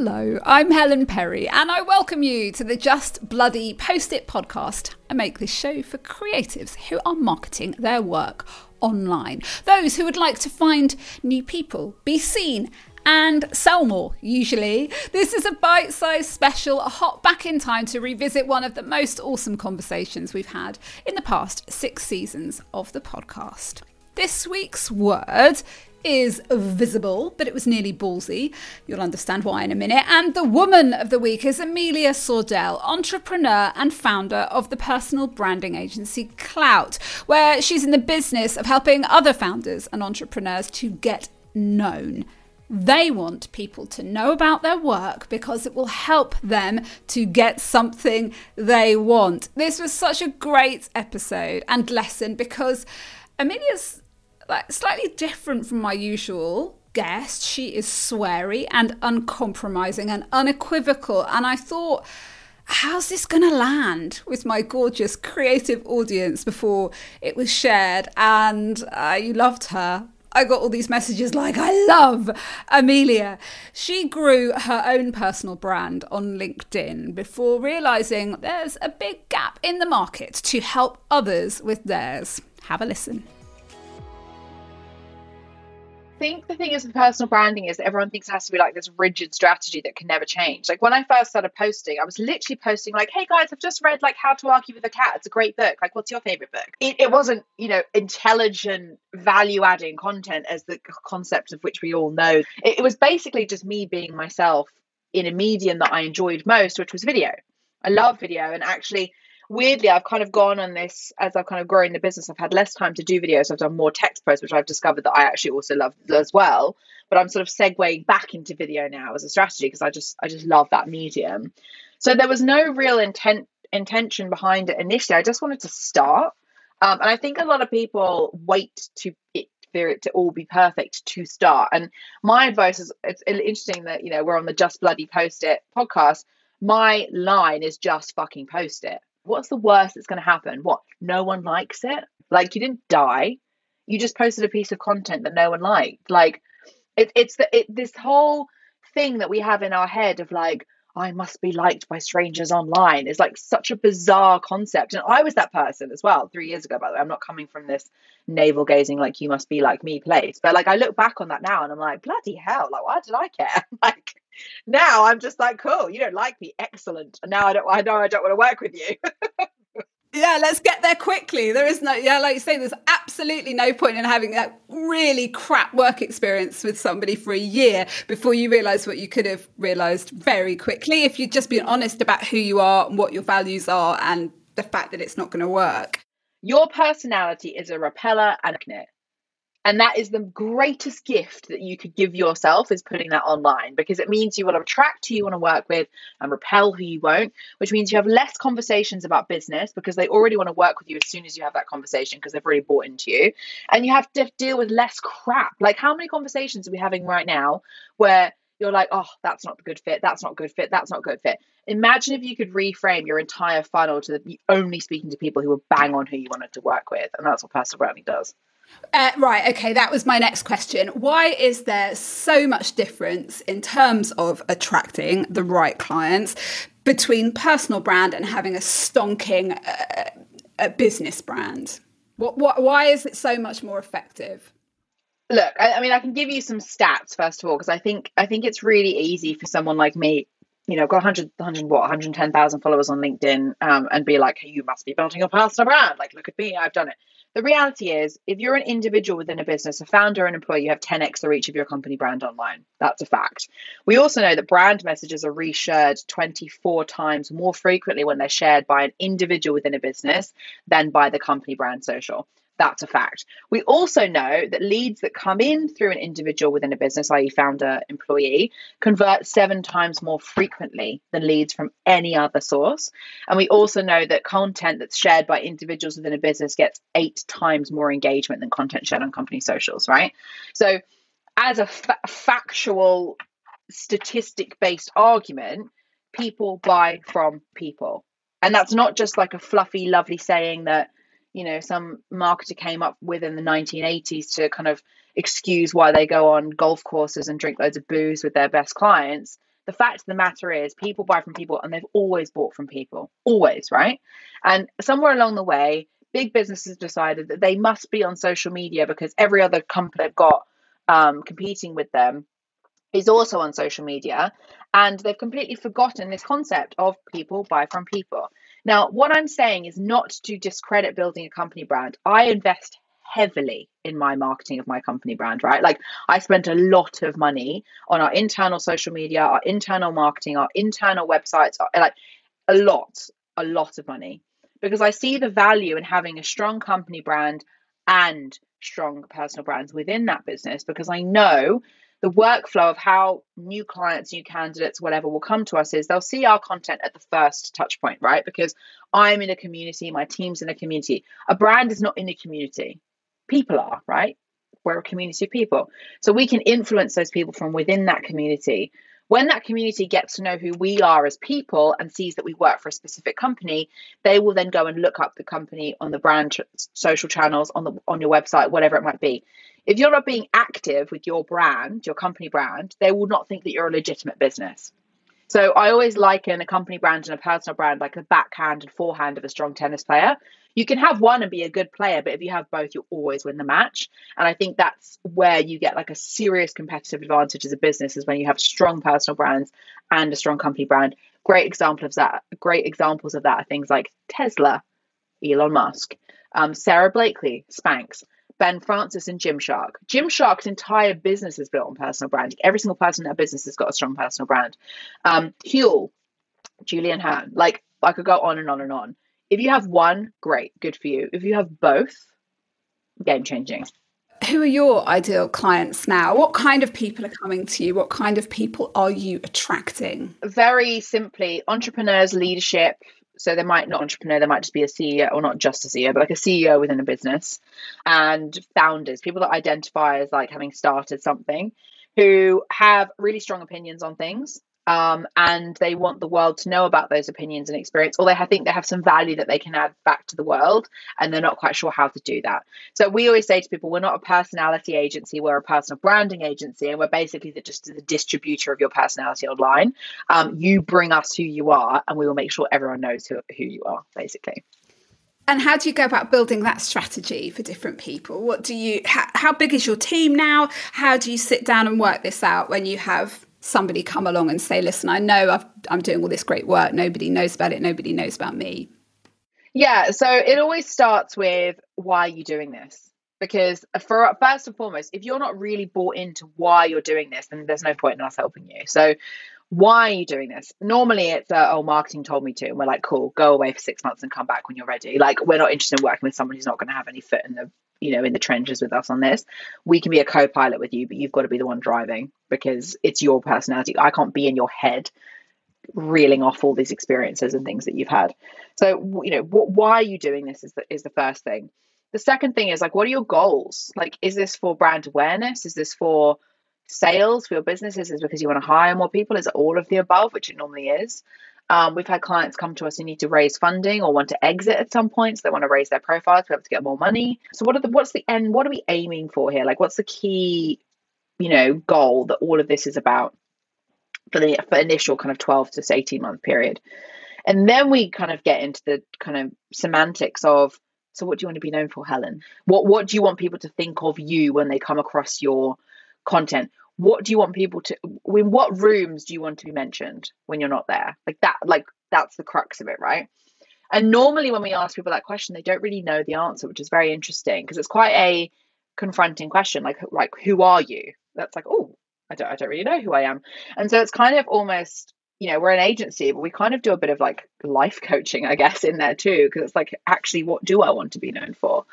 Hello, I'm Helen Perry, and I welcome you to the Just Bloody Post It podcast. I make this show for creatives who are marketing their work online, those who would like to find new people, be seen, and sell more, usually. This is a bite sized special, a hop back in time to revisit one of the most awesome conversations we've had in the past six seasons of the podcast. This week's word is visible, but it was nearly ballsy. You'll understand why in a minute. And the woman of the week is Amelia Sordell, entrepreneur and founder of the personal branding agency Klowt, where she's in the business of helping other founders and entrepreneurs to get known. They want people to know about their work because it will help them to get something they want. This was such a great episode and lesson because Amelia's like slightly different from my usual guest. She is sweary and uncompromising and unequivocal. And I thought, how's this going to land with my gorgeous creative audience before it was shared? And uh, you loved her. I got all these messages like, I love Amelia. She grew her own personal brand on LinkedIn before realizing there's a big gap in the market to help others with theirs. Have a listen think the thing is with personal branding is that everyone thinks it has to be like this rigid strategy that can never change. Like when I first started posting, I was literally posting like, "Hey guys, I've just read like How to Argue with a Cat. It's a great book. Like, what's your favorite book?" It, it wasn't, you know, intelligent, value-adding content as the concept of which we all know. It, it was basically just me being myself in a medium that I enjoyed most, which was video. I love video, and actually weirdly, I've kind of gone on this as I've kind of grown the business. I've had less time to do videos. I've done more text posts, which I've discovered that I actually also love as well. But I'm sort of segueing back into video now as a strategy because I just I just love that medium. So there was no real intent intention behind it initially. I just wanted to start, um, and I think a lot of people wait to it, for it to all be perfect to start. And my advice is it's interesting that you know we're on the Just Bloody Post It podcast. My line is just fucking post it what's the worst that's going to happen? What? No one likes it? Like you didn't die. You just posted a piece of content that no one liked. Like it, it's the it, this whole thing that we have in our head of like I must be liked by strangers online is like such a bizarre concept. And I was that person as well three years ago, by the way. I'm not coming from this navel gazing, like you must be like me place. But like I look back on that now and I'm like, bloody hell, like why did I care? like now I'm just like, cool, you don't like me, excellent. And now I don't I know I don't want to work with you. yeah, let's get there quickly. There is no, yeah, like you say, there's absolutely no point in having that really crap work experience with somebody for a year before you realize what you could have realized very quickly if you'd just been honest about who you are and what your values are and the fact that it's not going to work. Your personality is a repeller and a magnet. And that is the greatest gift that you could give yourself is putting that online because it means you will attract who you want to work with and repel who you won't, which means you have less conversations about business because they already want to work with you as soon as you have that conversation because they've already bought into you. And you have to deal with less crap. Like, how many conversations are we having right now where you're like, oh, that's not a good fit, that's not a good fit, that's not a good fit. Imagine if you could reframe your entire funnel to the, only speaking to people who were bang on who you wanted to work with. And that's what personal branding does. Uh, right, okay, that was my next question. Why is there so much difference in terms of attracting the right clients between personal brand and having a stonking uh, a business brand? What, what, why is it so much more effective? Look, I, I mean, I can give you some stats first of all because I think I think it's really easy for someone like me you know, got 100, 100 what, 110,000 followers on LinkedIn um, and be like, hey, you must be building a personal brand. Like, look at me, I've done it. The reality is, if you're an individual within a business, a founder an employee, you have 10x the reach of your company brand online. That's a fact. We also know that brand messages are reshared 24 times more frequently when they're shared by an individual within a business than by the company brand social. That's a fact. We also know that leads that come in through an individual within a business, i.e., founder, employee, convert seven times more frequently than leads from any other source. And we also know that content that's shared by individuals within a business gets eight times more engagement than content shared on company socials, right? So, as a fa- factual, statistic based argument, people buy from people. And that's not just like a fluffy, lovely saying that you know some marketer came up with in the 1980s to kind of excuse why they go on golf courses and drink loads of booze with their best clients. The fact of the matter is people buy from people and they've always bought from people. Always right? And somewhere along the way big businesses decided that they must be on social media because every other company they've got um, competing with them is also on social media. And they've completely forgotten this concept of people buy from people now what i'm saying is not to discredit building a company brand i invest heavily in my marketing of my company brand, right? Like I spent a lot of money on our internal social media, our internal marketing, our internal websites, like a lot, a lot of money because I see the value in having a strong company brand and strong personal brands within that business because I know the workflow of how new clients, new candidates, whatever will come to us is they'll see our content at the first touch point, right? Because I'm in a community, my team's in a community. A brand is not in a community people are, right? We're a community of people. So we can influence those people from within that community. When that community gets to know who we are as people and sees that we work for a specific company, they will then go and look up the company on the brand social channels, on the on your website, whatever it might be. If you're not being active with your brand, your company brand, they will not think that you're a legitimate business. So I always liken a company brand and a personal brand like a backhand and forehand of a strong tennis player. You can have one and be a good player, but if you have both, you'll always win the match. And I think that's where you get like a serious competitive advantage as a business is when you have strong personal brands and a strong company brand. Great example of that. Great examples of that are things like Tesla, Elon Musk, um, Sara Blakely, Spanx. Ben Francis and Gymshark. Gymshark's entire business is built on personal branding. Every single person in that business has got a strong personal brand. Um, Huel, Julian Hearn. Like I could go on and on and on. If you have one, great, good for you. If you have both, game changing. Who are your ideal clients now? What kind of people are coming to you? What kind of people are you attracting? Very simply, entrepreneurs, leadership, so they might not entrepreneur, they might just be a CEO, or not just a CEO, but like a CEO within a business, and founders, people that identify as like having started something, who have really strong opinions on things um, and they want the world to know about those opinions and experience, or they have, think they have some value that they can add back to the world, and they're not quite sure how to do that. So we always say to people, we're not a personality agency, we're a personal branding agency, and we're basically the, just the distributor of your personality online. Um, you bring us who you are, and we will make sure everyone knows who, who you are, basically. And how do you go about building that strategy for different people? What do you? How, how big is your team now? How do you sit down and work this out when you have somebody come along and say, listen, I know i am doing all this great work. Nobody knows about it. Nobody knows about me. Yeah. So it always starts with why are you doing this? Because for first and foremost, if you're not really bought into why you're doing this, then there's no point in us helping you. So why are you doing this? Normally it's uh, oh marketing told me to, and we're like, cool, go away for six months and come back when you're ready. Like we're not interested in working with someone who's not going to have any foot in the you know in the trenches with us on this we can be a co-pilot with you but you've got to be the one driving because it's your personality. I can't be in your head reeling off all these experiences and things that you've had. So you know what, why are you doing this is the, is the first thing. The second thing is like what are your goals? Like is this for brand awareness? Is this for sales for your businesses? Is because you want to hire more people? Is it all of the above which it normally is um, we've had clients come to us who need to raise funding or want to exit at some point. So they want to raise their profiles to be able to get more money. So what are the what's the end? What are we aiming for here? Like what's the key, you know, goal that all of this is about for the for initial kind of 12 to 18 month period? And then we kind of get into the kind of semantics of so what do you want to be known for, Helen? What what do you want people to think of you when they come across your content? What do you want people to in what rooms do you want to be mentioned when you're not there? Like that like that's the crux of it right? And normally when we ask people that question they don't really know the answer which is very interesting because it's quite a confronting question like like who are you? That's like oh I don't I don't really know who I am. And so it's kind of almost you know, we're an agency, but we kind of do a bit of like life coaching, I guess, in there too, because it's like, actually, what do I want to be known for?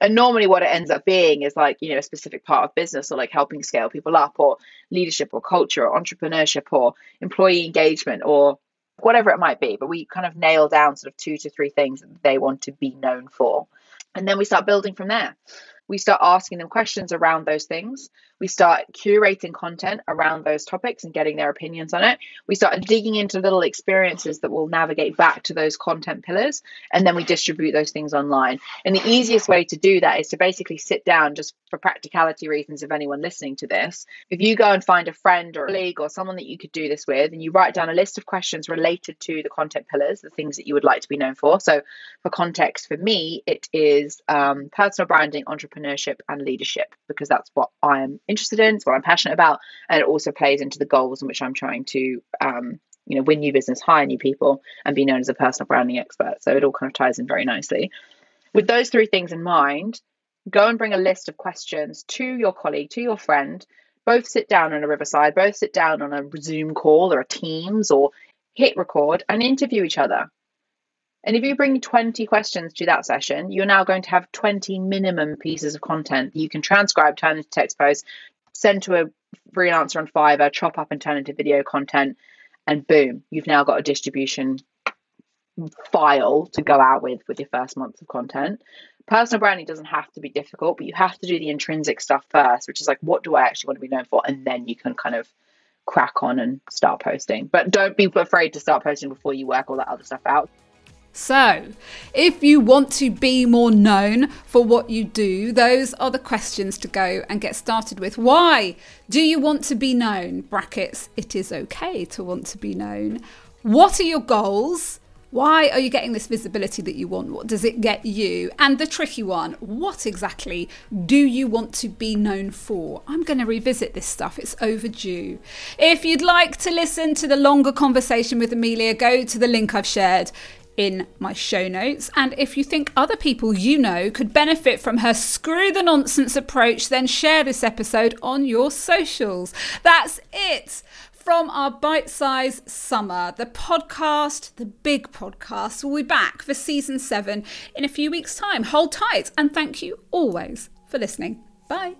And normally, what it ends up being is like, you know, a specific part of business or like helping scale people up or leadership or culture or entrepreneurship or employee engagement or whatever it might be. But we kind of nail down sort of two to three things that they want to be known for. And then we start building from there we start asking them questions around those things. We start curating content around those topics and getting their opinions on it. We start digging into little experiences that will navigate back to those content pillars, and then we distribute those things online. And the easiest way to do that is to basically sit down, just for practicality reasons, of anyone listening to this. If you go and find a friend or a colleague or someone that you could do this with, and you write down a list of questions related to the content pillars, the things that you would like to be known for. So, for context, for me, it is um, personal branding, entrepreneurship, and leadership because that's what I am interested in. It's what I'm passionate about, and it also plays into the goals in which I'm trying to, um, you know, win new business, hire new people, and be known as a personal branding expert. So it all kind of ties in very nicely. With those three things in mind, go and bring a list of questions to your colleague, to your friend. Both sit down on a riverside, both sit down on a Zoom call or a Teams or hit record and interview each other. And if you bring 20 questions to that session, you're now going to have 20 minimum pieces of content you can transcribe, turn into text posts, send to a freelancer on Fiverr, chop up and turn into video content, and boom, you've now got a distribution file to go out with with your first month of content. Personal branding doesn't have to be difficult, but you have to do the intrinsic stuff first, which is like, what do I actually want to be known for? And then you can kind of crack on and start posting. But don't be afraid to start posting before you work all that other stuff out. So, if you want to be more known for what you do, those are the questions to go and get started with. Why do you want to be known? Brackets, it is okay to want to be known. What are your goals? Why are you getting this visibility that you want? What does it get you? And the tricky one, what exactly do you want to be known for? I'm going to revisit this stuff. It's overdue. If you'd like to listen to the longer conversation with Amelia, go to the link I've shared in my show notes. And if you think other people you know could benefit from her screw the nonsense approach, then share this episode on your socials. That's it from our bite size summer. The podcast, the big podcast, will be back for season seven in a few weeks' time. Hold tight and thank you always for listening. Bye.